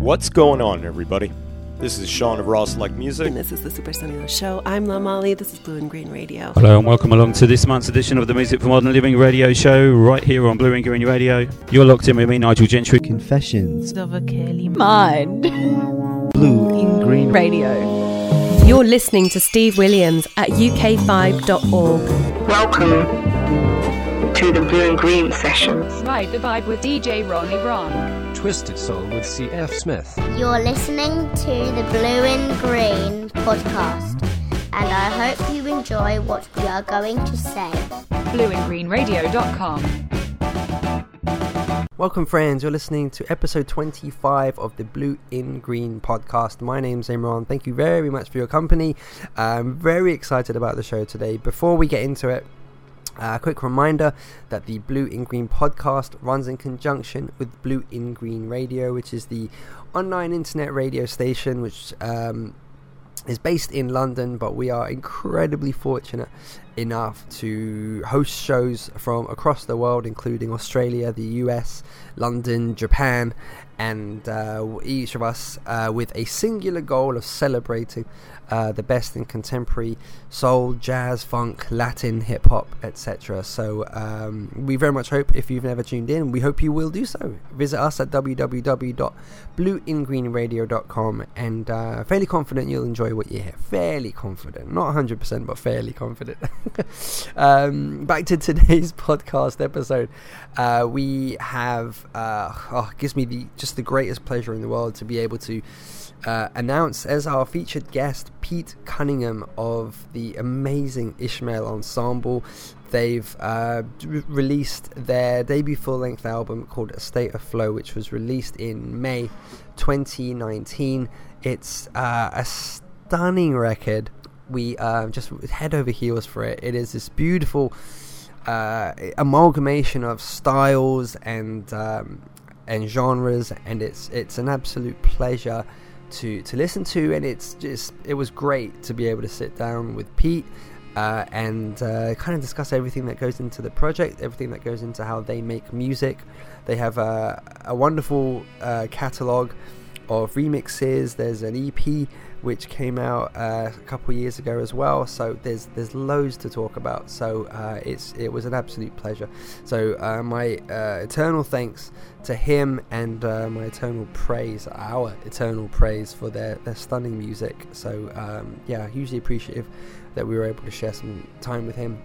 What's going on, everybody? This is Sean of Raw Select Music. And this is the Super Sunny Show. I'm La Molly. This is Blue and Green Radio. Hello and welcome along to this month's edition of the Music for Modern Living radio show, right here on Blue and Green Radio. You're locked in with me, Nigel Gentry. Confessions of a Curly Mind. Blue in Green Radio. You're listening to Steve Williams at uk5.org. Welcome to the Blue and Green sessions. Ride the vibe with DJ Ronnie Ron. Twisted Soul with C.F. Smith. You're listening to the Blue and Green podcast, and I hope you enjoy what we are going to say. BlueandGreenRadio.com. Welcome, friends. You're listening to episode 25 of the Blue in Green podcast. My name's Imran. Thank you very much for your company. I'm very excited about the show today. Before we get into it, a uh, quick reminder that the Blue in Green podcast runs in conjunction with Blue in Green Radio, which is the online internet radio station which um, is based in London, but we are incredibly fortunate enough to host shows from across the world, including Australia, the US, London, Japan, and uh, each of us uh, with a singular goal of celebrating uh, the best in contemporary soul, jazz, funk, Latin, hip hop, etc. So um, we very much hope if you've never tuned in, we hope you will do so. Visit us at www.blueingreenradio.com and uh, fairly confident you'll enjoy what you hear. Fairly confident, not 100%, but fairly confident. um, back to today's podcast episode. Uh, we have, uh, oh, gives me the just the greatest pleasure in the world to be able to uh, announce as our featured guest Pete Cunningham of the amazing Ishmael Ensemble. They've uh, re- released their debut full length album called A State of Flow, which was released in May 2019. It's uh, a stunning record. We uh, just head over heels for it. It is this beautiful uh, amalgamation of styles and um, and genres, and it's it's an absolute pleasure to to listen to, and it's just it was great to be able to sit down with Pete uh, and uh, kind of discuss everything that goes into the project, everything that goes into how they make music. They have a, a wonderful uh, catalog of remixes. There's an EP which came out uh, a couple years ago as well. So there's there's loads to talk about. So uh, it's it was an absolute pleasure. So uh, my uh, eternal thanks to him and uh, my eternal praise, our eternal praise for their their stunning music. So um, yeah, hugely appreciative that we were able to share some time with him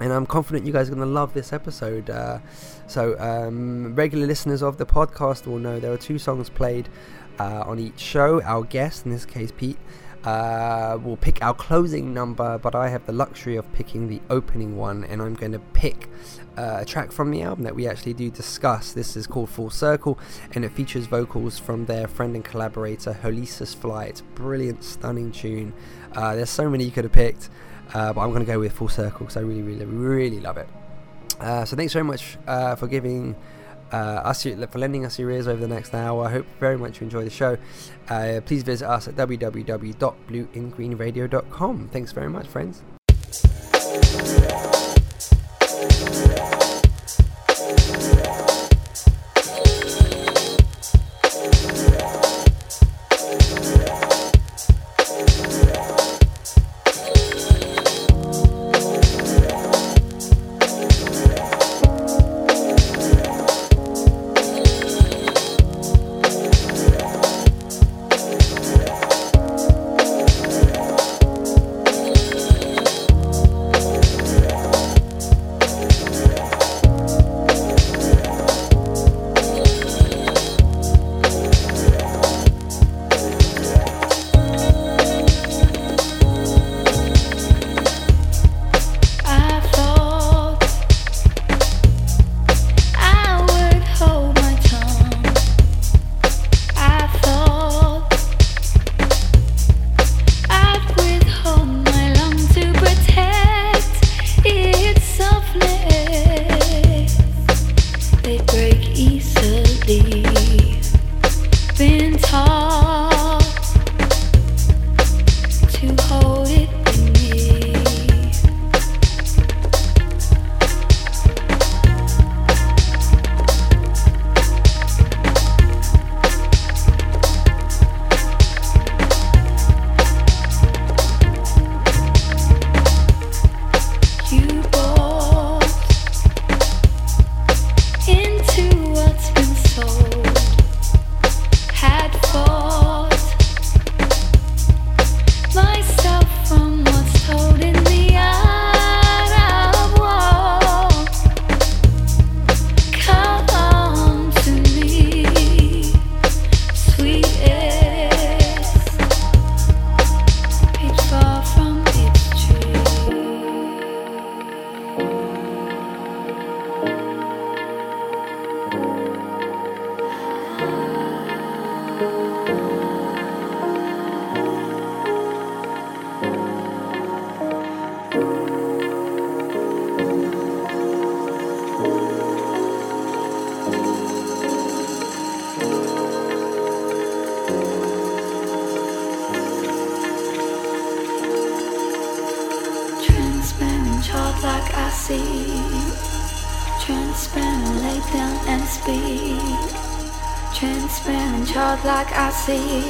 and I'm confident you guys are going to love this episode. Uh, so, um, regular listeners of the podcast will know there are two songs played uh, on each show. Our guest, in this case Pete, uh, will pick our closing number, but I have the luxury of picking the opening one, and I'm going to pick uh, a track from the album that we actually do discuss. This is called Full Circle, and it features vocals from their friend and collaborator Holysseus Fly. It's brilliant, stunning tune. Uh, there's so many you could have picked, uh, but I'm going to go with Full Circle because I really, really, really love it. Uh, so thanks very much uh, for giving uh, us for lending us your ears over the next hour. I hope very much you enjoy the show. Uh, please visit us at www.blueingreenradio.com. Thanks very much, friends. Childlike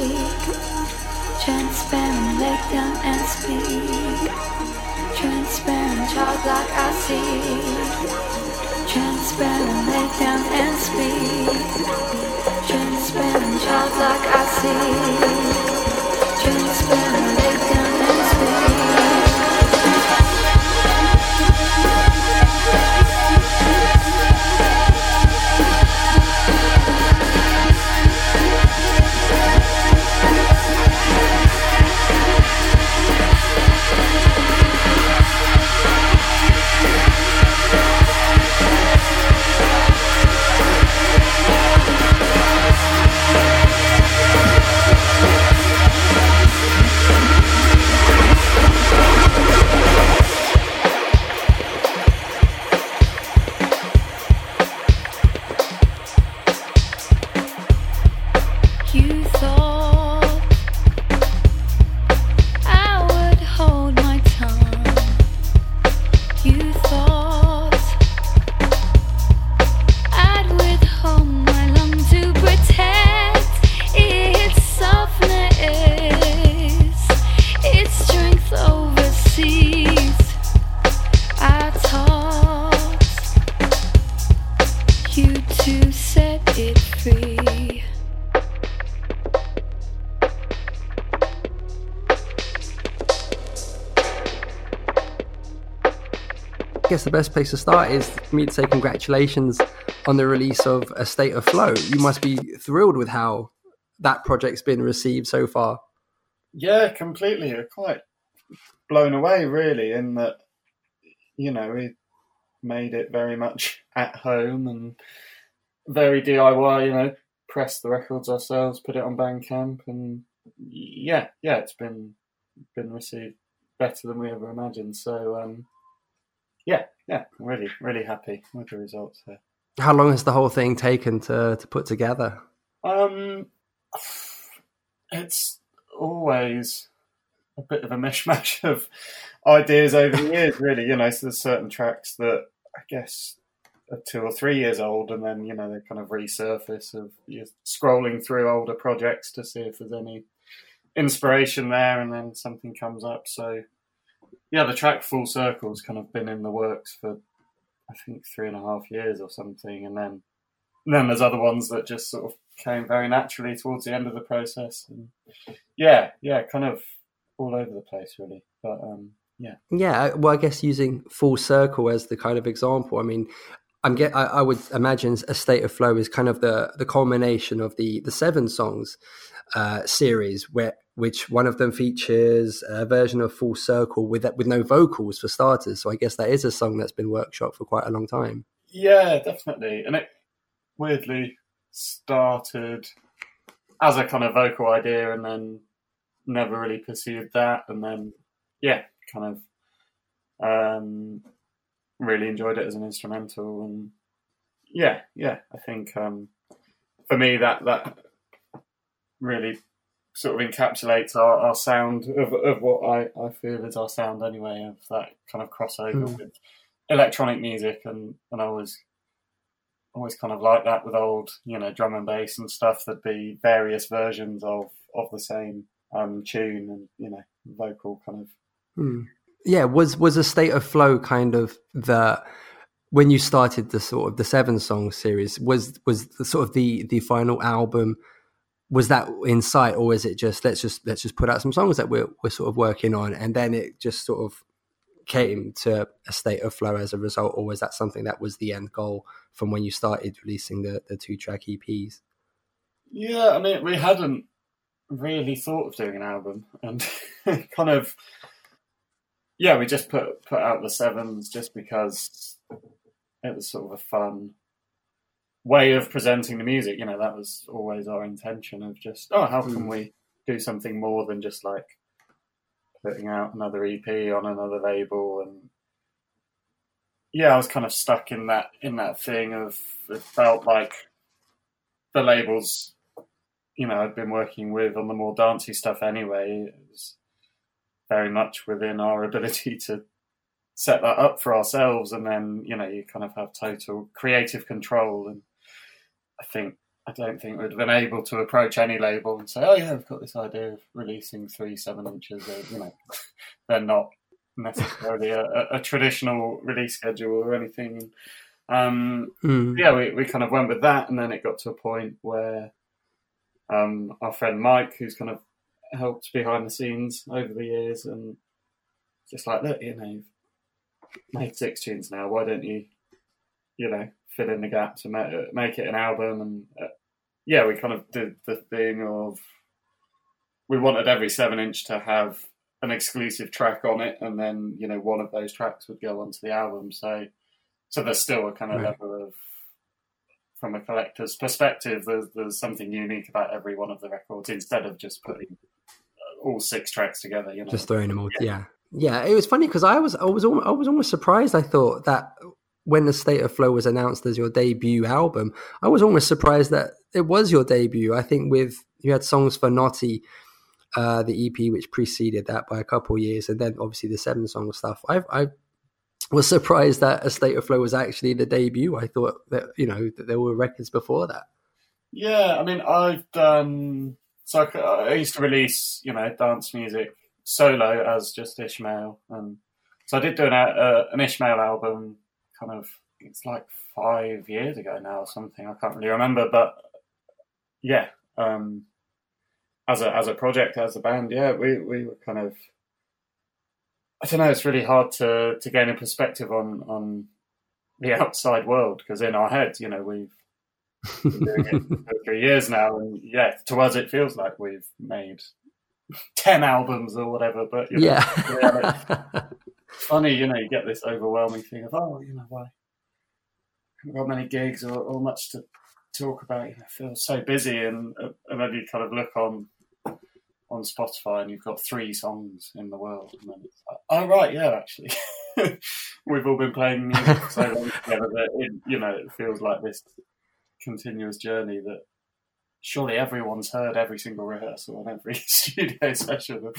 the best place to start is for me to say congratulations on the release of A State of Flow. You must be thrilled with how that project's been received so far. Yeah, completely. We're quite blown away, really, in that, you know, we made it very much at home and very DIY, you know, pressed the records ourselves, put it on Bandcamp, and yeah, yeah, it's been been received better than we ever imagined. So, um, yeah, yeah, really, really happy with the results there. How long has the whole thing taken to, to put together? Um, it's always a bit of a mishmash of ideas over the years, really. You know, so there's certain tracks that I guess are two or three years old, and then you know they kind of resurface of you're scrolling through older projects to see if there's any inspiration there, and then something comes up. So yeah, the track Full Circle's kind of been in the works for I think three and a half years or something, and then and then there's other ones that just sort of came very naturally towards the end of the process, and yeah, yeah, kind of all over the place really. But um, yeah, Yeah, well, I guess using Full Circle as the kind of example. I mean, I'm get. I, I would imagine a state of flow is kind of the the culmination of the the seven songs uh, series, where which one of them features a version of Full Circle with with no vocals for starters. So I guess that is a song that's been workshopped for quite a long time. yeah, definitely, and it weirdly started as a kind of vocal idea, and then never really pursued that, and then yeah, kind of um, really enjoyed it as an instrumental, and yeah, yeah, I think um, for me that that really sort of encapsulates our, our sound of, of what I, I feel is our sound anyway, of that kind of crossover Mm. with electronic music and, and I was always kind of like that with old, you know, drum and bass and stuff, there'd be various versions of, of the same um, tune and, you know, vocal kind of Hmm. Yeah, was was a state of flow kind of the when you started the sort of the seven song series was was the sort of the the final album was that in sight or is it just let's just let's just put out some songs that we're we're sort of working on and then it just sort of came to a state of flow as a result or was that something that was the end goal from when you started releasing the the two track EPs? Yeah, I mean, we hadn't really thought of doing an album, and kind of, yeah, we just put put out the sevens just because it was sort of a fun way of presenting the music. You know, that was always our intention of just, oh, how can Mm. we do something more than just like putting out another EP on another label and yeah, I was kind of stuck in that in that thing of it felt like the labels, you know, I'd been working with on the more dancey stuff anyway. It was very much within our ability to set that up for ourselves, and then you know you kind of have total creative control. And I think I don't think we'd have been able to approach any label and say, "Oh yeah, we've got this idea of releasing three seven inches." Or, you know, they're not necessarily a, a, traditional release schedule or anything. Um, Mm. yeah, we, we kind of went with that, and then it got to a point where um, our friend Mike, who's kind of helped behind the scenes over the years, and just like, look, you know, you've made six tunes now. Why don't you, you know, fill in the gaps and make, make it an album? And uh, yeah, we kind of did the thing of we wanted every seven inch to have an exclusive track on it, and then you know one of those tracks would go onto the album. So, so there's still a kind of Right. level of from a collector's perspective, there's, there's something unique about every one of the records instead of just putting uh, all six tracks together. You know, just throwing them all. Yeah, yeah. It was funny because I was, I was, I was almost surprised. I thought that when the State of Flow was announced as your debut album, I was almost surprised that it was your debut. I think with you had songs for Knotty, uh, the EP which preceded that by a couple of years, and then obviously the seven song stuff. I, I was surprised that a State of Flow was actually the debut. I thought that you know that there were records before that. Yeah, I mean, I've done. So I, I used to release, you know, dance music solo as just Ishmael, and so I did do an, uh, an Ishmael album. Kind of, it's like five years ago now or something. I can't really remember, but yeah, um, as a as a project, as a band, yeah, we we were kind of. I don't know. It's really hard to to gain a perspective on on the outside world because in our heads, you know, we've been doing it for three years now, and yeah, to us it feels like we've made ten albums or whatever. But you know, Yeah. Funny, you know, you get this overwhelming thing of oh, you know, why haven't got many gigs or, or much to talk about. You know, feel so busy, and uh, and then you kind of look on on Spotify and you've got three songs in the world, and then it's like, oh right, yeah, actually. We've all been playing music so long together that it, you know it feels like this continuous journey that surely everyone's heard every single rehearsal and every studio session.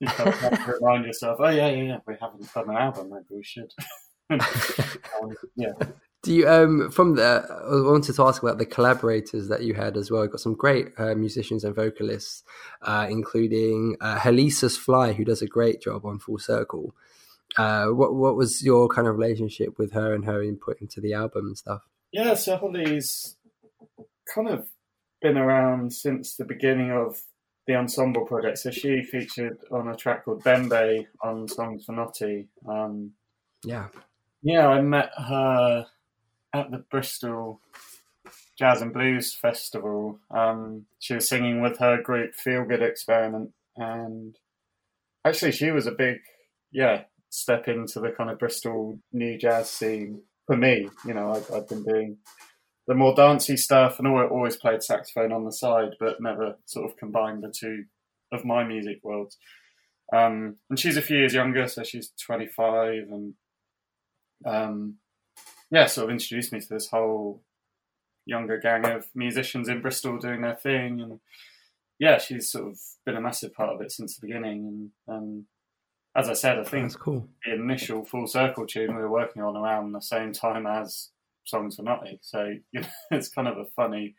You have to remind yourself, oh yeah, yeah, yeah, we haven't done an album, maybe we should. Yeah. Do you um from the I wanted to ask about the collaborators that you had as well. You've got some great uh, musicians and vocalists, uh, including uh, Fly, who does a great job on Full Circle. Uh, what what was your kind of relationship with her and her input into the album and stuff? Yeah, so Holly's kind of been around since the beginning of the ensemble project. So she featured on a track called Bembe on Songs for Knotty. Um, Yeah, yeah, I met her at the Bristol Jazz and Blues Festival. Um, she was singing with her group Feel Good Experiment, and actually, she was a big, yeah, step into the kind of Bristol new jazz scene for me. You know, I've, I've been doing the more dancey stuff and al- always played saxophone on the side, but never sort of combined the two of my music worlds. Um, and she's a few years younger, so she's 25, and um, yeah, sort of introduced me to this whole younger gang of musicians in Bristol doing their thing, and yeah, she's sort of been a massive part of it since the beginning. And um, as I said, I think that's cool. the initial full circle tune we were working on around the same time as Songs for Knotty, so you know, it's kind of a funny.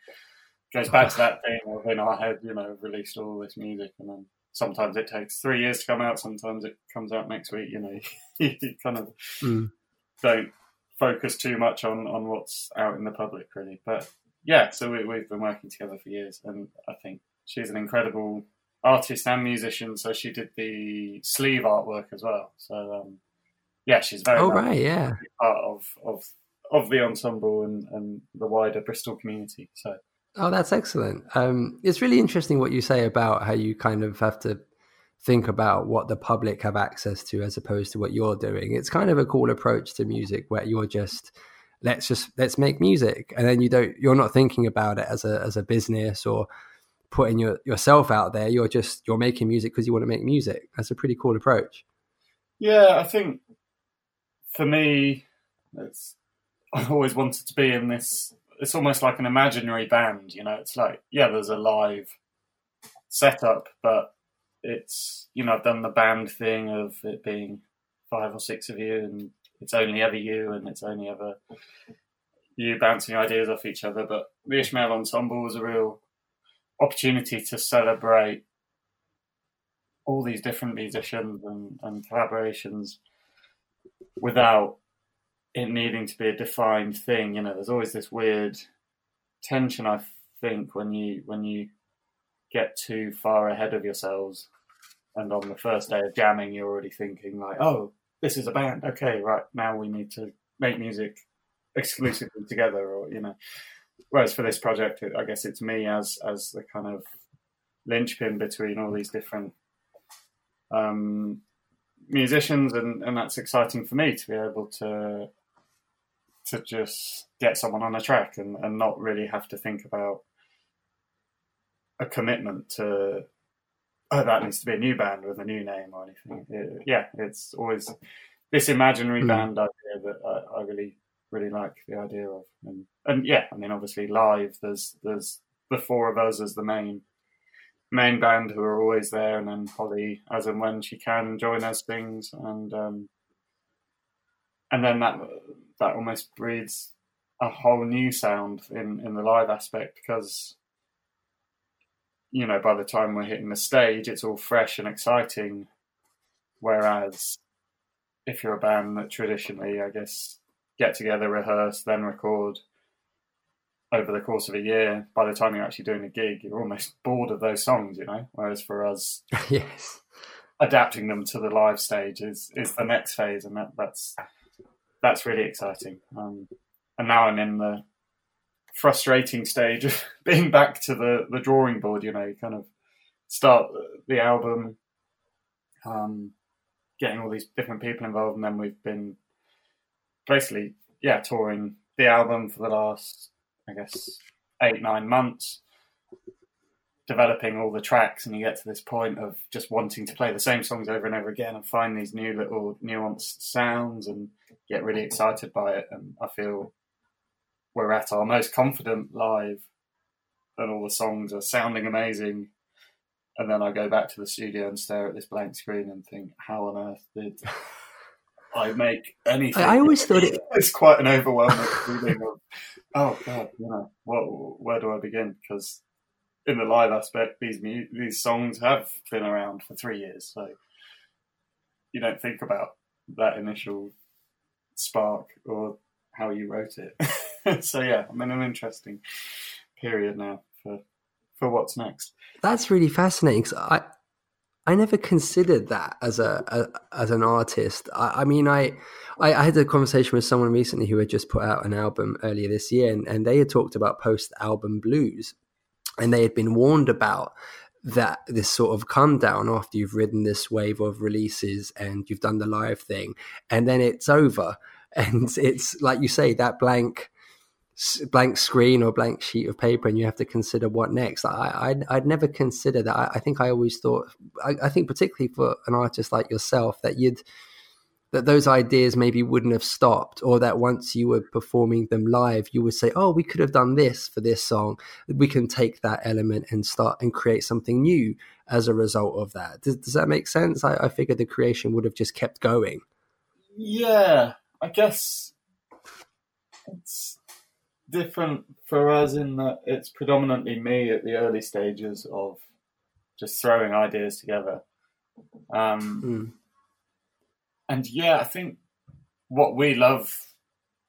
Goes back to that thing of in our head, you know, released all this music, and then sometimes it takes three years to come out. Sometimes it comes out next week. You know, you kind of Mm. don't focus too much on on what's out in the public, really. But yeah, so we, we've been working together for years, and I think she's an incredible artist and musician. So she did the sleeve artwork as well. So um, yeah, she's very Oh right, yeah. part of of of the ensemble and, and the wider Bristol community. So Oh, that's excellent. Um, it's really interesting what you say about how you kind of have to think about what the public have access to as opposed to what you're doing. It's kind of a cool approach to music where you're just let's just let's make music and then you don't you're not thinking about it as a as a business or putting your, yourself out there you're just you're making music because you want to make music that's a pretty cool approach Yeah, I think for me, it's I always wanted to be in this. It's almost like an imaginary band, you know. It's like yeah, there's a live setup, but it's you know I've done the band thing of it being five or six of you, and it's only ever you, and it's only ever you bouncing ideas off each other. But the Ishmael Ensemble was a real opportunity to celebrate all these different musicians and, and collaborations without it needing to be a defined thing. You know, there's always this weird tension. I think when you when you get too far ahead of yourselves, and on the first day of jamming, you're already thinking like, "Oh, this is a band. Okay, right now we need to make music exclusively together," or you know. Whereas for this project, I guess it's me as as the kind of linchpin between all these different um, musicians, and, and that's exciting for me to be able to to just get someone on a track and, and not really have to think about a commitment to oh that needs to be a new band with a new name or anything. It- yeah, it's always this imaginary Mm. band idea that I, I really really like the idea of, and and yeah, I mean obviously live there's there's the four of us as the main main band who are always there, and then Holly, as and when she can, join us things, and um, and then that that almost breeds a whole new sound in in the live aspect because you know by the time we're hitting the stage, it's all fresh and exciting, whereas if you're a band that traditionally, I guess, get together, rehearse, then record over the course of a year, by the time you're actually doing a gig, you're almost bored of those songs, you know. Whereas for us, yes adapting them to the live stage is is the next phase, and that, that's that's really exciting. Um, and now I'm in the frustrating stage of being back to the the drawing board. You know, kind of start the album, um, getting all these different people involved, and then we've been basically yeah touring the album for the last I guess eight nine months developing all the tracks and you get to this point of just wanting to play the same songs over and over again and find these new little nuanced sounds and get really excited by it and I feel we're at our most confident live and all the songs are sounding amazing. And then I go back to the studio and stare at this blank screen and think how on earth did I make anything? I always thought it- it's quite an overwhelming feeling of oh god you know what where do I begin? Because in the live aspect, these mu- these songs have been around for three years, so you don't think about that initial spark or how you wrote it. so yeah, I'm in an interesting period now for for what's next. That's really fascinating. 'cause I I never considered that as a, a as an artist. I, I mean, I, I I had a conversation with someone recently who had just put out an album earlier this year, and, and they had talked about post album blues, and they had been warned about that this sort of come down after you've ridden this wave of releases and you've done the live thing, and then it's over, and it's like you say that blank blank screen or blank sheet of paper and you have to consider what next. I i'd, I'd never consider that. I, I think i always thought I, I think particularly for an artist like yourself that you'd that those ideas maybe wouldn't have stopped or that once you were performing them live you would say oh we could have done this for this song we can take that element and start and create something new as a result of that does, does that make sense I, I figured the creation would have just kept going Yeah, I guess it's different for us in that it's predominantly me at the early stages of just throwing ideas together. Um, Mm. And yeah, I think what we love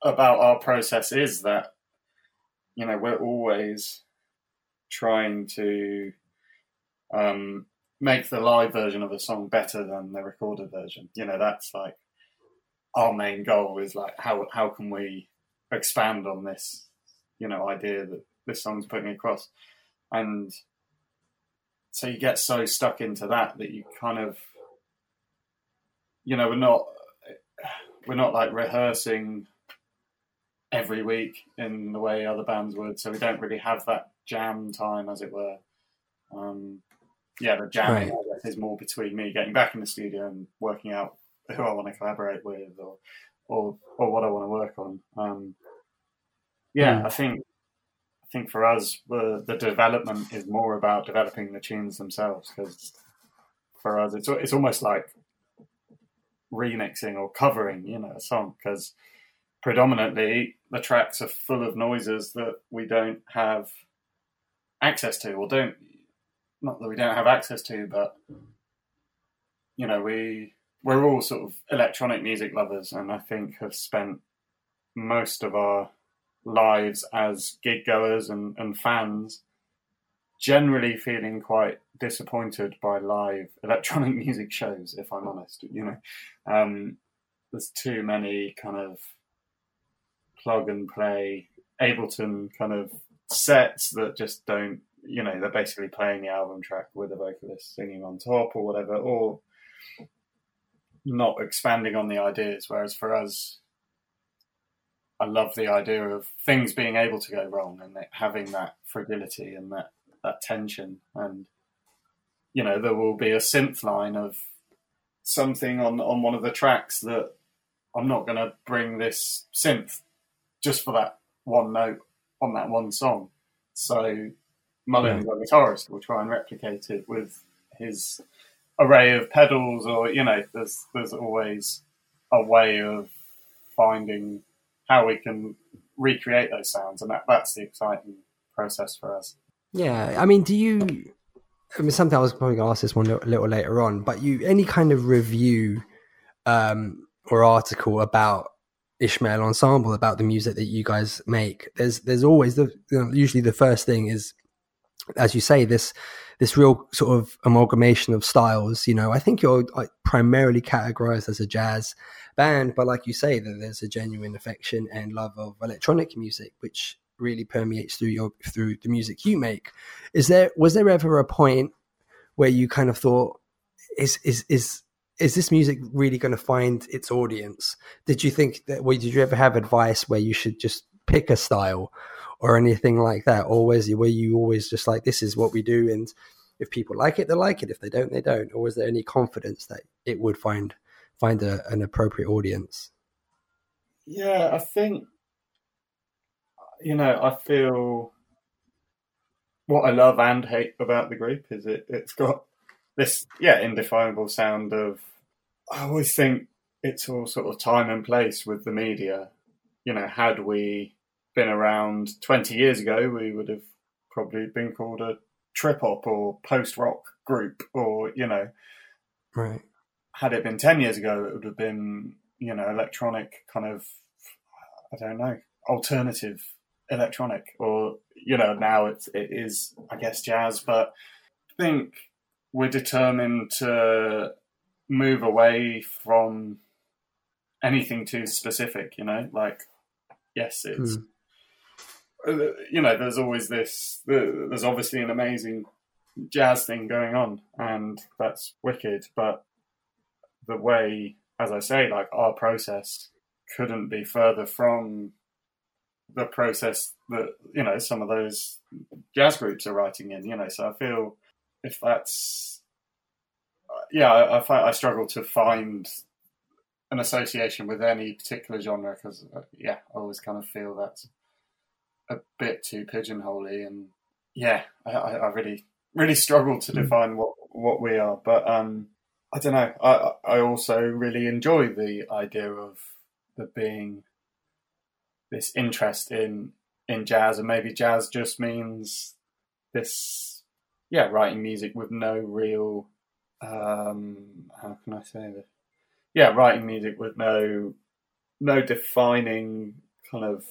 about our process is that you know we're always trying to um, make the live version of a song better than the recorded version. You know, that's like our main goal is like how how can we expand on this you know idea that this song's putting across and so you get so stuck into that that you kind of you know we're not we're not like rehearsing every week in the way other bands would. So we don't really have that jam time, as it were. Um, yeah, the jamming Right. I guess, is more between me getting back in the studio and working out who I want to collaborate with or or or what I want to work on. Um, yeah, Hmm. I think I think for us the the development is more about developing the tunes themselves because for us it's it's almost like remixing or covering, you know, a song because predominantly the tracks are full of noises that we don't have access to or don't not that we don't have access to but you know we we're all sort of electronic music lovers and i think have spent most of our lives as gig goers and, and fans generally feeling quite disappointed by live electronic music shows if i'm honest you know. Um, there's too many kind of plug and play ableton kind of sets that just don't you know they're basically playing the album track with a vocalist singing on top or whatever or not expanding on the ideas. Whereas for us i love the idea of things being able to go wrong and having that fragility and that that tension. And you know there will be a synth line of something on on one of the tracks that i'm not going to bring this synth just for that one note on that one song so Mullins, our guitarist, will try and replicate it with his array of pedals, or you know, there's there's always a way of finding how we can recreate those sounds, and that that's the exciting process for us. Yeah, I mean, do you? I mean, something I was probably going to ask this one a little, later on, but you any kind of review um, or article about Ishmael Ensemble about the music that you guys make? There's there's always the you know, usually the first thing is, as you say, this this real sort of amalgamation of styles. You know, I think you're like, primarily categorized as a jazz band, but like you say, that there's a genuine affection and love of electronic music, which really permeates through your through the music you make. Is there was there ever a point where you kind of thought, is is is is this music really going to find its audience? Did you think that? Well, did you ever have advice where you should just pick a style or anything like that, or was were you always just like this is what we do, and if people like it, they like it. If they don't, they don't. Or was there any confidence that it would find find a, an appropriate audience? Yeah, I think you know, I feel what I love and hate about the group is it it's got this yeah indefinable sound of I always think it's all sort of time and place with the media. You know, had we been around twenty years ago, we would have probably been called a trip hop or post rock group, or you know, right. Had it been ten years ago, it would have been you know electronic kind of I don't know alternative electronic, or you know now it's it is I guess jazz, but I think we're determined to move away from anything too specific. You know, like yes, it's. Hmm. Uh, You know, there's always this. There's obviously an amazing jazz thing going on, and that's wicked. But the way, as I say, like our process couldn't be further from the process that you know some of those jazz groups are writing in. You know, so I feel if that's yeah, I, I, I struggle to find an association with any particular genre because uh, yeah, I always kind of feel that's a bit too pigeonholy, and yeah, I, I I really really struggle to define what what we are. But um, I don't know. I I also really enjoy the idea of there being this interest in in jazz, and maybe jazz just means this yeah, writing music with no real um how can I say this? Yeah, writing music with no no defining kind of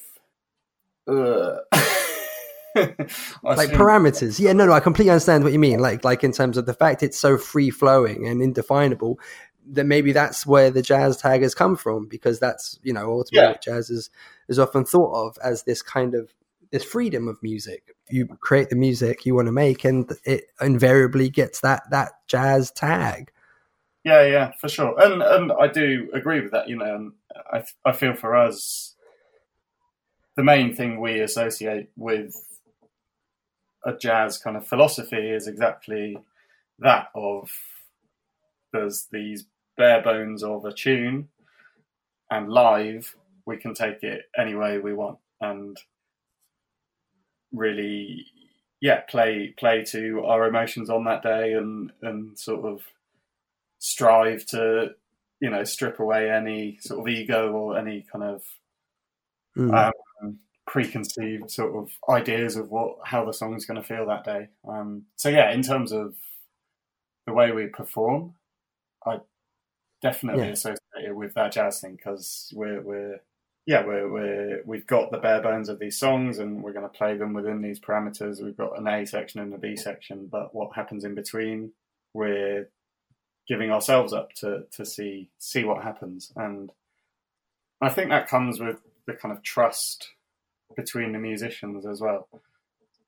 uh, like parameters. Yeah, no, no, I completely understand what you mean. Like, like in terms of the fact it's so free flowing and indefinable, that maybe that's where the jazz tag has come from because that's you know ultimately Yeah. what jazz is is often thought of as this kind of this freedom of music. You create the music you want to make, and it invariably gets that that jazz tag. Yeah, yeah, for sure, and and I do agree with that. You know, and I I feel for us, the main thing we associate with a jazz kind of philosophy is exactly that of there's these bare bones of a tune and live we can take it any way we want and really yeah play play to our emotions on that day and and sort of strive to you know strip away any sort of ego or any kind of Mm. um, preconceived sort of ideas of what how the song's going to feel that day. Um, so yeah, in terms of the way we perform, I definitely Yeah. associate it with that jazz thing because we're we're yeah we're we're we've got the bare bones of these songs and we're going to play them within these parameters. We've got an A section and a B section, but what happens in between, we're giving ourselves up to to see see what happens and I think that comes with the kind of trust between the musicians as well.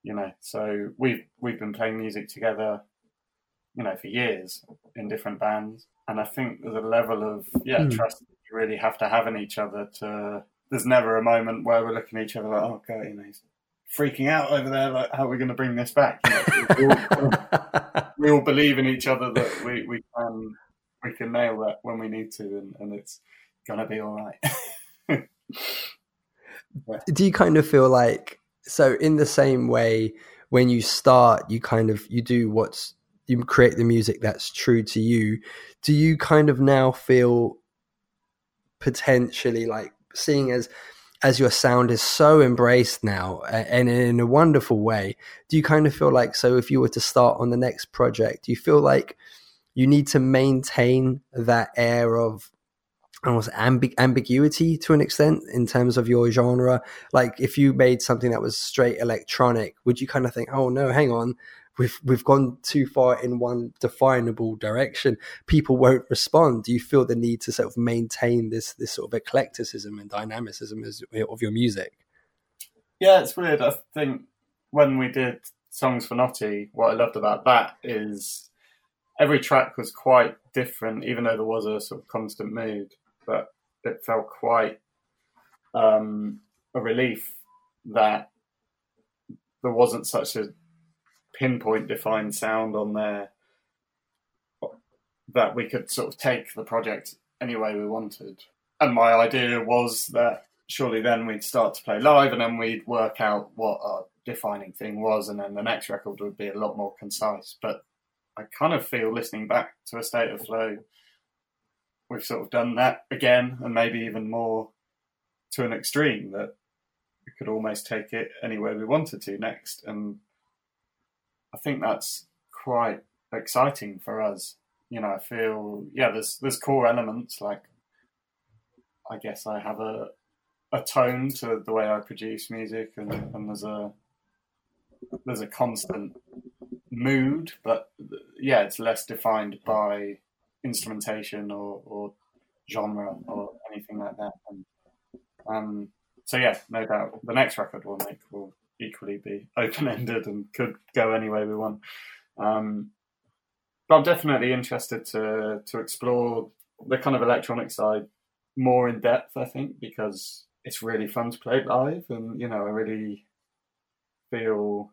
You know, so we've we've been playing music together, you know, for years in different bands, and I think there's a level of yeah Mm. trust that you really have to have in each other. To there's never a moment where we're looking at each other like, oh god, you know, he's freaking out over there. Like, how are we going to bring this back? You know, we, all, we all believe in each other that we we can we can nail that when we need to, and, and it's gonna be all right. do you kind of feel like so in the same way when you start you kind of you do what's you create the music that's true to you do you kind of now feel potentially like seeing as as your sound is so embraced now and in a wonderful way do you kind of feel like so if you were to start on the next project do you feel like you need to maintain that air of almost ambi- ambiguity to an extent in terms of your genre. Like if you made something that was straight electronic, would you kind of think, "Oh no, hang on, we've we've gone too far in one definable direction. People won't respond." Do you feel the need to sort of maintain this this sort of eclecticism and dynamicism as, of your music? Yeah, it's weird. I think when we did songs for Knotty, what I loved about that is every track was quite different, even though there was a sort of constant mood. But it felt quite um, a relief that there wasn't such a pinpoint defined sound on there that we could sort of take the project any way we wanted. And my idea was that surely then we'd start to play live and then we'd work out what our defining thing was and then the next record would be a lot more concise. But I kind of feel listening back to a state of flow, we've sort of done that again and maybe even more to an extreme that we could almost take it anywhere we wanted to next. And I think that's quite exciting for us. You know, I feel yeah, there's there's core elements like I guess I have a a tone to the way I produce music and, and there's a there's a constant mood, but yeah, it's less defined by instrumentation or, or genre or anything like that. And um, so yeah, no doubt the next record we'll make will equally be open ended and could go any way we want. Um, but I'm definitely interested to to explore the kind of electronic side more in depth. I think because it's really fun to play live, and you know, I really feel,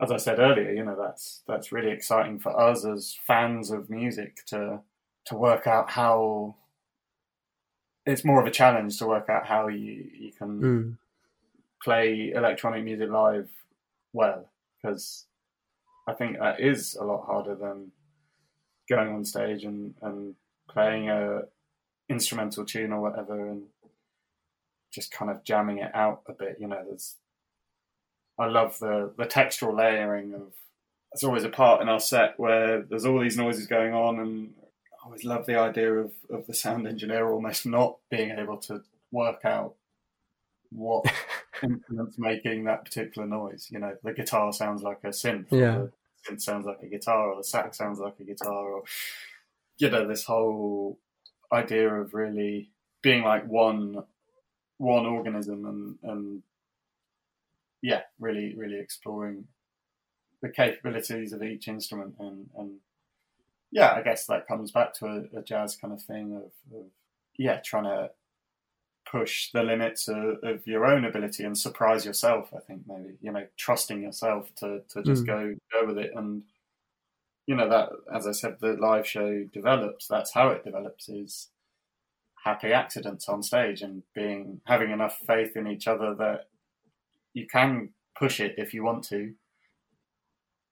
as I said earlier, you know, that's that's really exciting for us as fans of music to to work out how. It's more of a challenge to work out how you you can Mm. Play electronic music live well because I think that is a lot harder than going on stage and, and playing a instrumental tune or whatever and just kind of jamming it out a bit. You know, there's I love the the textural layering of. There's always a part in our set where there's all these noises going on, and I always love the idea of of the sound engineer almost not being able to work out what instrument's making that particular noise. You know, the guitar sounds like a synth. Yeah. Synth sounds like a guitar, or the sax sounds like a guitar, or you know, this whole idea of really being like one one organism and and yeah, really really exploring the capabilities of each instrument and and yeah, I guess that comes back to a, a jazz kind of thing of, of yeah, trying to push the limits of, of your own ability and surprise yourself. I think maybe you know trusting yourself to to just Mm. go go with it and you know that as I said the live show develops. That's how it develops is happy accidents on stage and being having enough faith in each other that you can push it if you want to.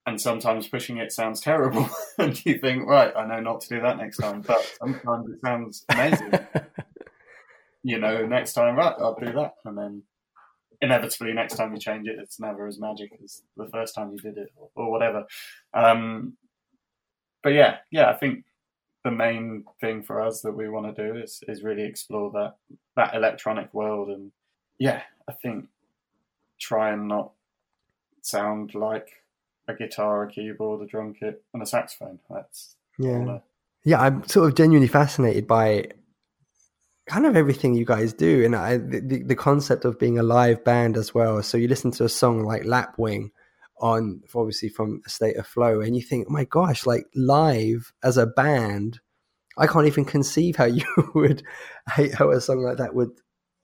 And sometimes pushing it sounds terrible, and you think, right, I know not to do that next time. But sometimes it sounds amazing. you know, next time, right, I'll do that, and then inevitably, next time you change it, it's never as magic as the first time you did it, or, or whatever. Um, but yeah, yeah, I think the main thing for us that we want to do is is really explore that that electronic world, and yeah, I think try and not sound like a guitar, a keyboard, a drum kit, and a saxophone. That's Yeah. Yeah, I'm sort of genuinely fascinated by kind of everything you guys do, and I, the, the concept of being a live band as well. So you listen to a song like Lapwing on, obviously from A State of Flow, and you think, oh my gosh, like live as a band, I can't even conceive how you would how a song like that would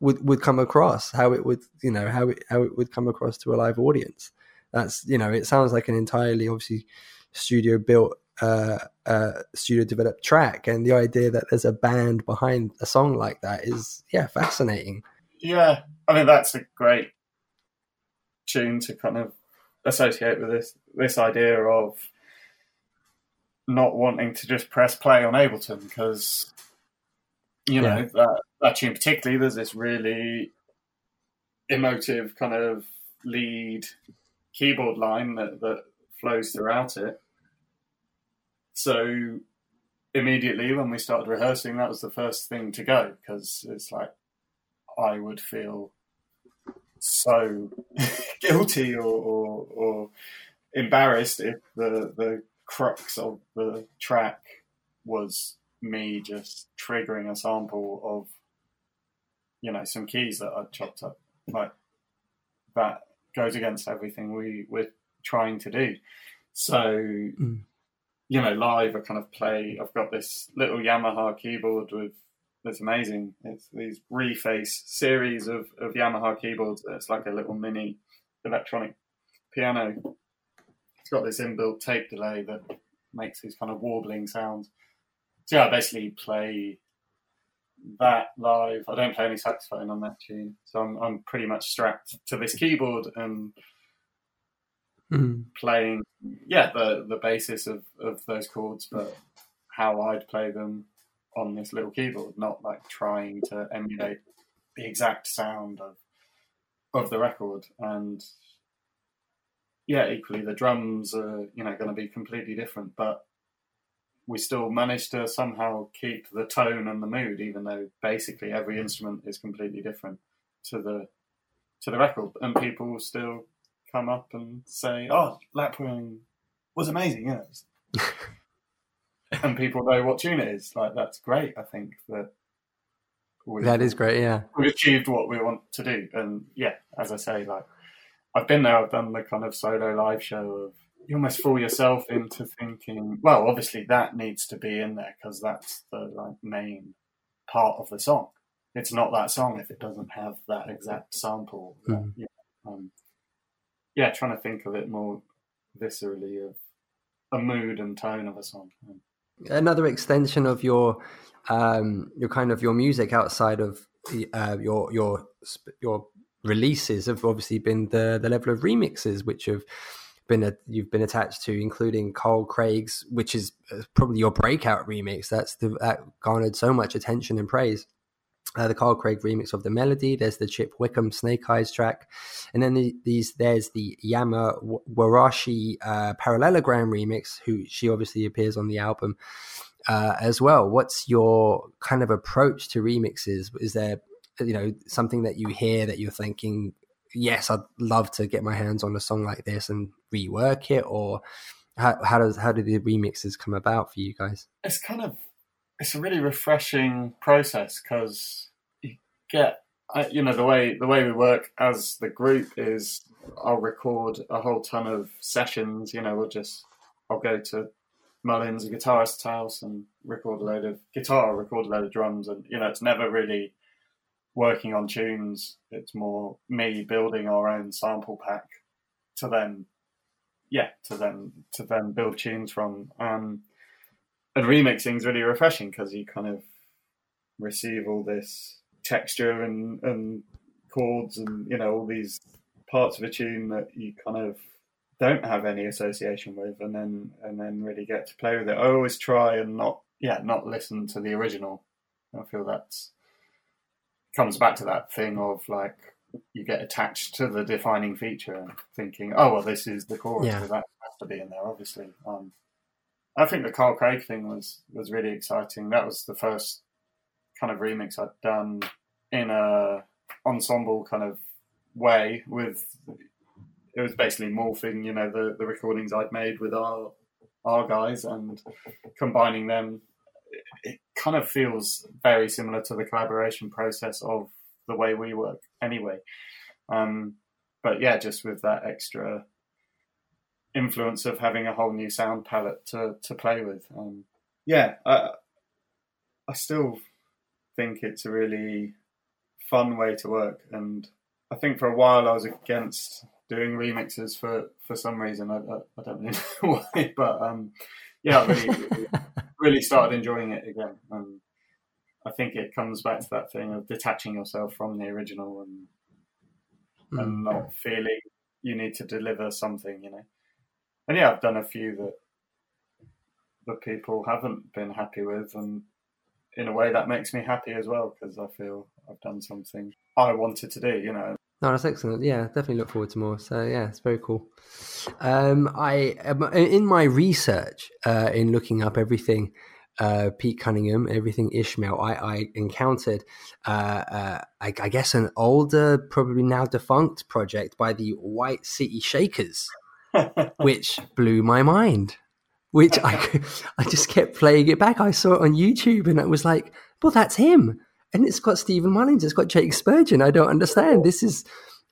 would would come across, how it would you know how it how it would come across to a live audience. That's you know, it sounds like an entirely obviously studio built uh, uh, studio developed track, and the idea that there's a band behind a song like that is yeah fascinating. Yeah, I mean that's a great tune to kind of associate with this this idea of not wanting to just press play on Ableton because you know Yeah. that that tune particularly there's this really emotive kind of lead keyboard line that, that flows throughout it. So immediately when we started rehearsing, that was the first thing to go because it's like I would feel so guilty or, or, or embarrassed if the the crux of the track was me just triggering a sample of you know some keys that I'd chopped up. Like that goes against everything we we're trying to do. So mm. You know live I kind of play I've got this little Yamaha keyboard with it's amazing it's these reface series of, of Yamaha keyboards. It's like a little mini electronic piano. It's got this inbuilt tape delay that makes these kind of warbling sounds. So yeah I basically play that live. I don't play any saxophone on that tune, so I'm I'm pretty much strapped to this keyboard and Mhm. playing yeah the the basis of of those chords, but how I'd play them on this little keyboard, not like trying to emulate the exact sound of of the record and yeah equally the drums are you know going to be completely different but we still managed to somehow keep the tone and the mood, even though basically every instrument is completely different to the to the record, and people still come up and say, "Oh, Lapwing was amazing," yeah. and people know what tune it is. Like that's great. I think that That is great, yeah. we've achieved what we want to do, and yeah, as I say, like I've been there. I've done the kind of solo live show of you almost fool yourself into thinking, well, obviously that needs to be in there because that's the like main part of the song. It's not that song if it doesn't have that exact sample. that, Mhm. you know, um, yeah, trying to think of it more viscerally of a mood and tone of a song. Another extension of your um, your kind of your music outside of uh, your your your releases have obviously been the the level of remixes which have been a, you've been attached to, including Carl Craig's, which is uh, probably your breakout remix. That's the that garnered so much attention and praise. Uh, the Carl Craig remix of the melody. There's the Chip Wickham Snake Eyes track, and then the, these there's the Yama Warashi uh, Parallelogram remix, who she obviously appears on the album uh, as well. What's your kind of approach to remixes? Is there you know something that you hear that you're thinking yes, I'd love to get my hands on a song like this and rework it, or how, how does how do the remixes come about for you guys? it's kind of it's a really refreshing process because get I, you know the way the way we work as the group is I'll record a whole ton of sessions. You know, we'll just I'll go to Mullins, a guitarist's house, and record a load of guitar, record a load of drums, and you know it's never really working on tunes. It's more me building our own sample pack to then, yeah, to then to then build tunes from. Um, and remixing is really refreshing because you kind of receive all this texture and and chords and you know all these parts of a tune that you kind of don't have any association with and then and then really get to play with it. I always try and not yeah, not listen to the original. I feel that's comes back to that thing of like you get attached to the defining feature and thinking, oh well, this is the chorus, Yeah. so that has to be in there, obviously. Um, I think the Carl Craig thing was was really exciting. That was the first kind of remix I'd done in a ensemble kind of way with it was basically morphing, you know, the, the recordings I'd made with our our guys and combining them. It, kind of feels very similar to the collaboration process of the way we work, anyway. Um, but yeah, just with that extra influence of having a whole new sound palette to to play with. Um, yeah, I, I still think it's a really fun way to work, and I think for a while I was against doing remixes for for some reason. I, I, I don't really know why, but um, yeah, I really, really really started enjoying it again. And I think it comes back to that thing of detaching yourself from the original and and not feeling you need to deliver something, you know. And yeah, I've done a few that that people haven't been happy with, and in a way that makes me happy as well because I feel I've done something I wanted to do, you know. No, that's excellent. Yeah, definitely look forward to more. So yeah, it's very cool. Um, I um, in my research uh, in looking up everything uh, Pete Cunningham, everything Ishmael, I, I encountered, uh, uh, I, I guess, an older, probably now defunct project by the White City Shakers, which blew my mind. Which I, I just kept playing it back. I saw it on YouTube and it was like, well, that's him. And it's got Stephen Mullins, it's got Jake Spurgeon. I don't understand. This is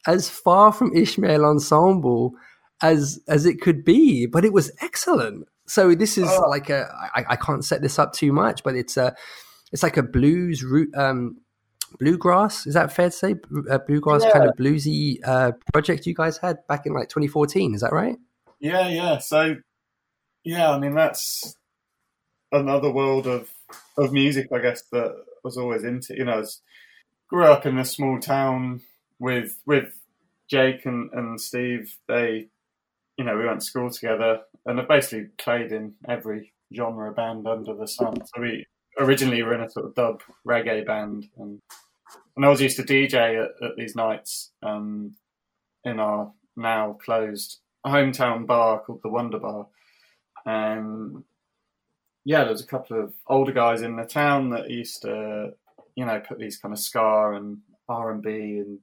as far from Ishmael Ensemble as as it could be, but it was excellent. So this is Oh. like a I, I can't set this up too much, but it's a it's like a blues root um bluegrass. Is that fair to say? A bluegrass kind of bluesy uh, project you guys had back in like 2014. Is that right? Yeah, yeah. So, yeah, I mean that's another world of of music, I guess that I was always into. You know, I grew up in a small town with with Jake and, and Steve. They, you know, we went to school together, and I basically played in every genre band under the sun. So we originally were in a sort of dub reggae band, and and I was used to DJ at, at these nights um, in our now closed hometown bar called the Wonder Bar, and yeah, there was a couple of older guys in the town that used to, you know, put these kind of ska and R and B and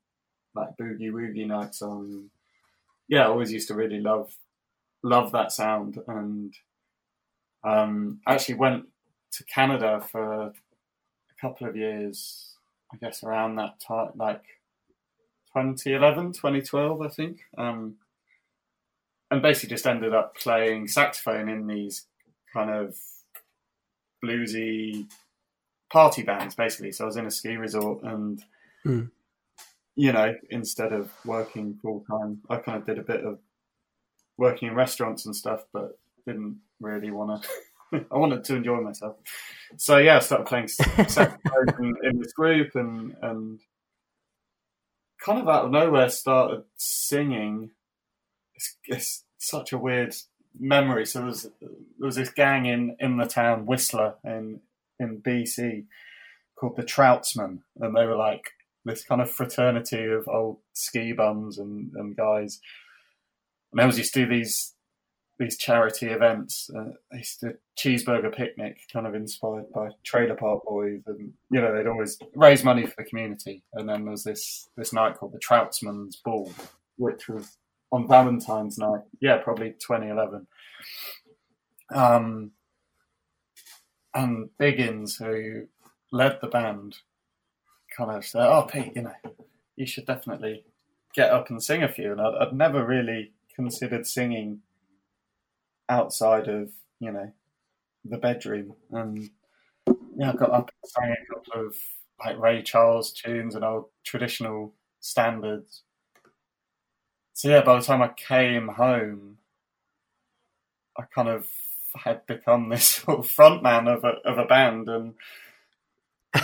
like boogie woogie nights on. Yeah, I always used to really love love that sound, and um, actually went to Canada for a couple of years. I guess around that time, like 2011, 2012, I think. Um, and basically just ended up playing saxophone in these kind of bluesy party bands, basically. So I was in a ski resort and, Mm. you know, instead of working full time, I kind of did a bit of working in restaurants and stuff, but didn't really want to. I wanted to enjoy myself. So yeah, I started playing saxophone in, in this group and, and kind of out of nowhere started singing. It's, it's such a weird memory. So there was there was this gang in, in the town Whistler in in BC called the Troutsmen, and they were like this kind of fraternity of old ski bums and, and guys. And they always used to do these these charity events. Uh, they used to cheeseburger picnic, kind of inspired by Trailer Park Boys, and you know they'd always raise money for the community. And then there was this this night called the Troutsman's Ball, which was on Valentine's night. Yeah, probably 2011. Um, and Biggins, who led the band, kind of said, "Oh, Pete, you know, you should definitely get up and sing a few." And I'd, I'd never really considered singing outside of you know the bedroom, and yeah, I got up and sang a couple of like Ray Charles tunes and old traditional standards. So yeah, by the time I came home, I kind of had become this sort of frontman of a of a band, and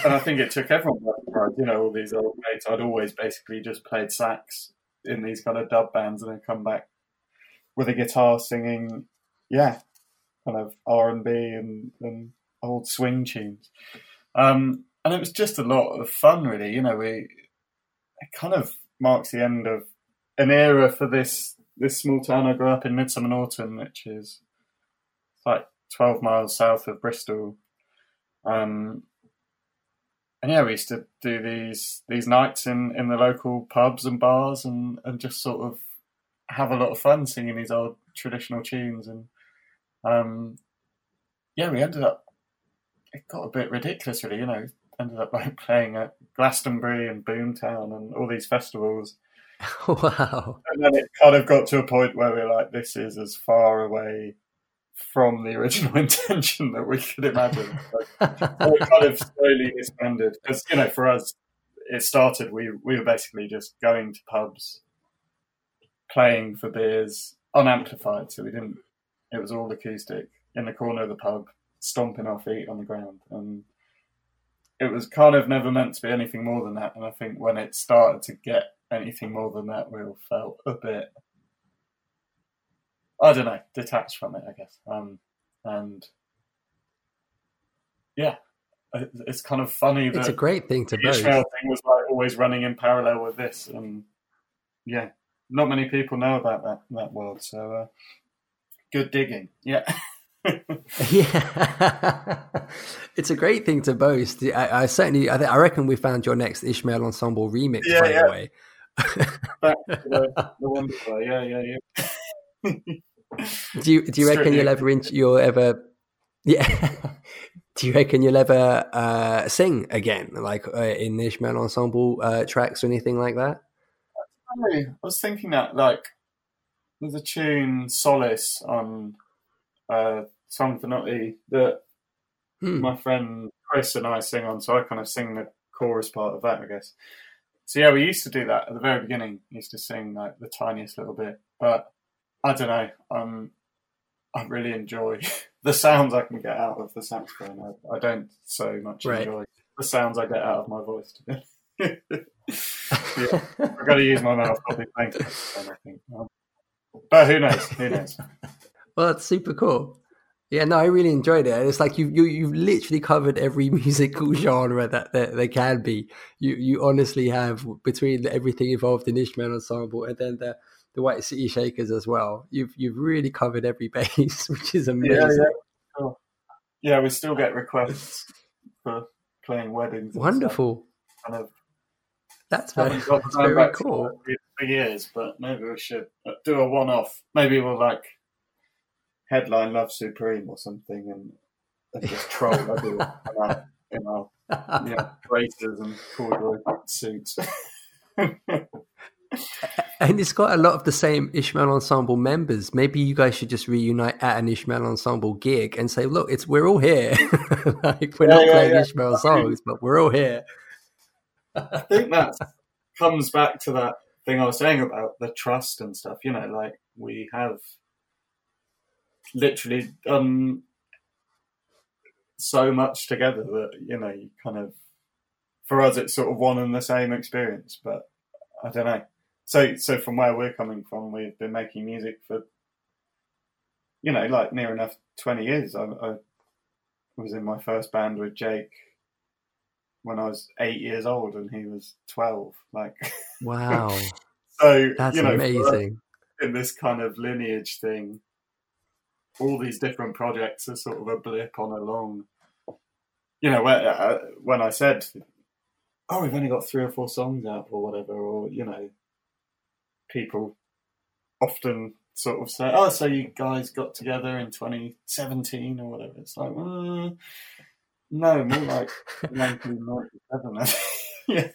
and I think it took everyone by surprise. You know, all these old mates. I'd always basically just played sax in these kind of dub bands, and then come back with a guitar singing, yeah, kind of R and B and old swing tunes. Um, and it was just a lot of fun, really. You know, we it kind of marks the end of an era for this this small town I grew up in, Midsomer Norton, which is like twelve miles south of Bristol. Um, and yeah, we used to do these these nights in, in the local pubs and bars, and, and just sort of have a lot of fun singing these old traditional tunes. And um, yeah, we ended up it got a bit ridiculous, really. You know, ended up like playing at Glastonbury and Boomtown and all these festivals. wow. And then it kind of got to a point where we are like, this is as far away from the original intention that we could imagine. So, so it kind of slowly disbanded. Because, you know, for us, it started, we, we were basically just going to pubs, playing for beers, unamplified. So we didn't, it was all acoustic in the corner of the pub, stomping our feet on the ground. And it was kind of never meant to be anything more than that. And I think when it started to get anything more than that, we all felt a bit, I don't know, detached from it, I guess. Um, and yeah, it's kind of funny that It's a great thing to the boast. Ishmael thing was like always running in parallel with this, and yeah, not many people know about that that world. So uh, good digging, yeah. yeah, it's a great thing to boast. I, I certainly, I, th- I reckon we found your next Ishmael Ensemble remix Yeah, straight yeah. away. Back to the, the Wonderful, yeah, yeah, yeah. Do you do you reckon you'll ever you'll ever yeah? do you reckon you'll ever uh, sing again, like uh, in the Ishmael Ensemble uh, tracks or anything like that? I was thinking that like there's a tune Solace on uh, Song for Knotty that Hmm. my friend Chris and I sing on, so I kind of sing the chorus part of that, I guess. So yeah, we used to do that at the very beginning. Used to sing like the tiniest little bit, but I don't know. Um, I really enjoy the sounds I can get out of the saxophone. I, I don't so much Right. enjoy the sounds I get out of my voice. to yeah, I've got to use my mouth. I'll be playing I think. Um, but who knows? Who knows? Well, that's super cool. Yeah, no, I really enjoyed it. It's like you you you've literally covered every musical genre that, that there can be. You you honestly have between everything involved in Ishmael Ensemble and then the the White City Shakers as well. You've you've really covered every base, which is amazing. Yeah, yeah. Cool. Yeah, we still get requests for playing weddings. Wonderful. Kind of That's very, that's very cool. for years, but maybe we should uh, do a one-off. Maybe we'll like headline Love Supreme or something, and, and just troll everyone in our, in our you know, braces and corduroy suits. And it's got a lot of the same Ishmael Ensemble members. Maybe you guys should just reunite at an Ishmael Ensemble gig and say, "Look, it's we're all here. like we're Yeah, not yeah, playing yeah. Ishmael songs, but we're all here." I think that comes back to that thing I was saying about the trust and stuff. You know, like we have literally done so much together that you know, you kind of for us, it's sort of one and the same experience. But I don't know. So, so from where we're coming from, we've been making music for you know, like near enough twenty years. I, I was in my first band with Jake when I was eight years old and he was twelve. Like, Wow, so that's you know, amazing. in this kind of lineage thing, all these different projects are sort of a blip on a long. You know, when, uh, when I said, "Oh, we've only got three or four songs out," or whatever, or you know, people often sort of say, "Oh, so you guys got together in 2017 or whatever." It's like, no, more like 1997. I yeah.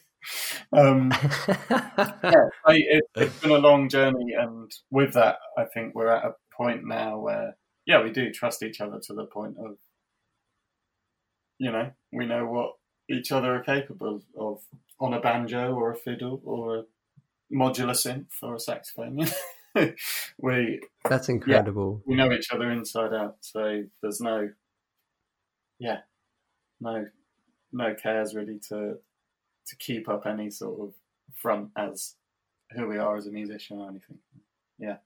Um, yeah, I, it, it's been a long journey, and with that, I think we're at a point now where, yeah, we do trust each other to the point of, you know, we know what each other are capable of on a banjo or a fiddle or a modular synth or a saxophone. we That's incredible. yeah, we know each other inside out, so there's no yeah no no cares really to to keep up any sort of front as who we are as a musician or anything. Yeah.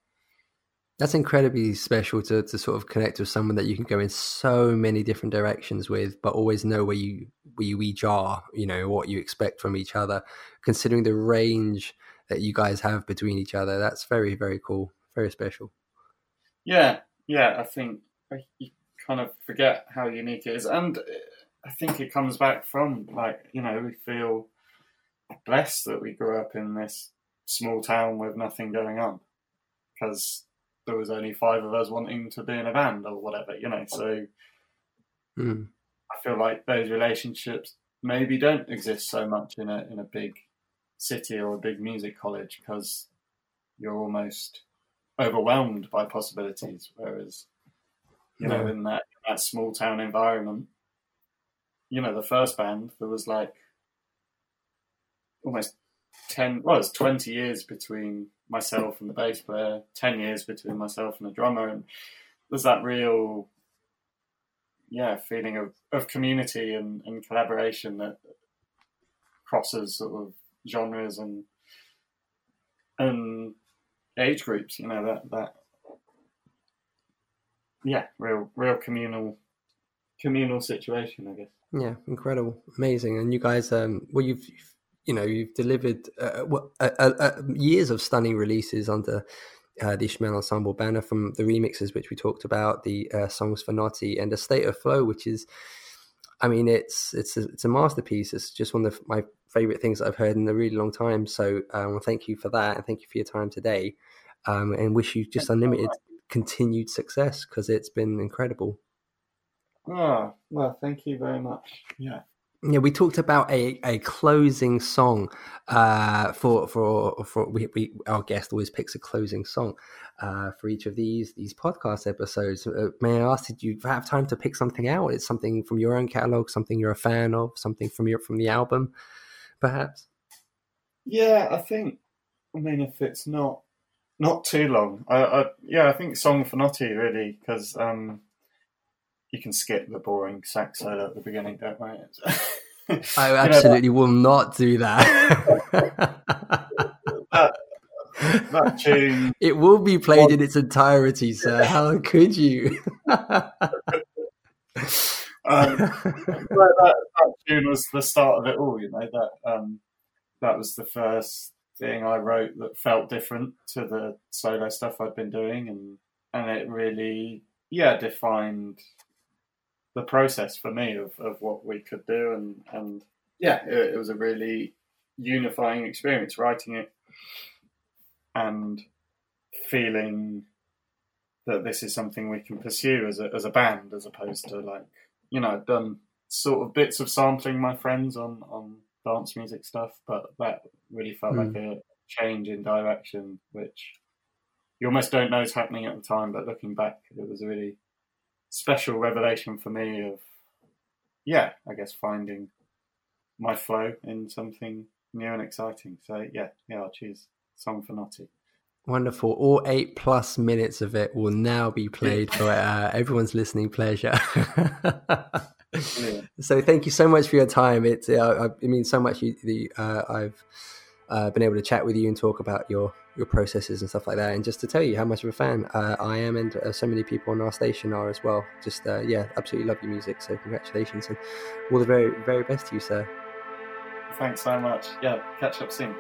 That's incredibly special to, to sort of connect with someone that you can go in so many different directions with, but always know where you where you each are, you know, what you expect from each other, considering the range that you guys have between each other. That's very, very cool. Very special. Yeah, yeah, I think you kind of forget how unique it is. And I think it comes back from, like, you know, we feel blessed that we grew up in this small town with nothing going on because there was only five of us wanting to be in a band or whatever, you know. So mm. I feel like those relationships maybe don't exist so much in a in a big city or a big music college because you're almost overwhelmed by possibilities. Whereas, you know, in that that small town environment, you know, the first band there was like almost ten, well, it's twenty years between myself and the bass player, ten years between myself and the drummer, and there's that real, yeah, feeling of, of community and, and collaboration that crosses sort of genres and and age groups. You know that that yeah, real real communal communal situation, I guess. Yeah, incredible, amazing, and you guys, um, well, you've, you've you know, you've delivered uh, uh, uh, uh, years of stunning releases under uh, the Ishmael Ensemble banner, from the remixes which we talked about, the uh, songs for Knotty, and a State of Flow, which is, I mean, it's it's a, it's a masterpiece. It's just one of my favorite things that I've heard in a really long time. So, um, thank you for that, and thank you for your time today, um, and wish you just unlimited continued success because it's been incredible. Oh, well, thank you very much. Yeah. Yeah, we talked about a, a closing song uh, for for for we, we our guest always picks a closing song uh, for each of these these podcast episodes. Uh, may I ask, did you have time to pick something out? It's something from your own catalog, something you're a fan of, something from your from the album, perhaps. Yeah, I think. I mean, if it's not not too long, I, I yeah, I think song for Knotty really because um, you can skip the boring sax solo at the beginning, don't worry. I You know, absolutely will not do that. that, that tune. it will be played in its entirety, sir. How could you? Um, that, that tune was the start of it all, you know. That um, that was the first thing I wrote that felt different to the solo stuff I'd been doing, and and it really, yeah, defined the process for me of, of what we could do, and and yeah, it, it was a really unifying experience writing it and feeling that this is something we can pursue as a as a band, as opposed to like you know, I've done sort of bits of sampling my friends on on dance music stuff, but that really felt Mm. like a change in direction, which you almost don't know is happening at the time, but looking back, it was a really special revelation for me of, yeah, I guess finding my flow in something new and exciting. So yeah, yeah, I'll choose Song for Knotty. Wonderful. All eight plus minutes of it will now be played for uh, everyone's listening pleasure. so thank you so much for your time. It, uh, it means so much. You, the, uh, I've uh, been able to chat with you and talk about your your processes and stuff like that, and just to tell you how much of a fan uh, I am, and uh, so many people on our station are as well. Just uh, yeah, absolutely love your music. So congratulations and all the very very best to you, sir. Thanks so much. Yeah, catch up soon.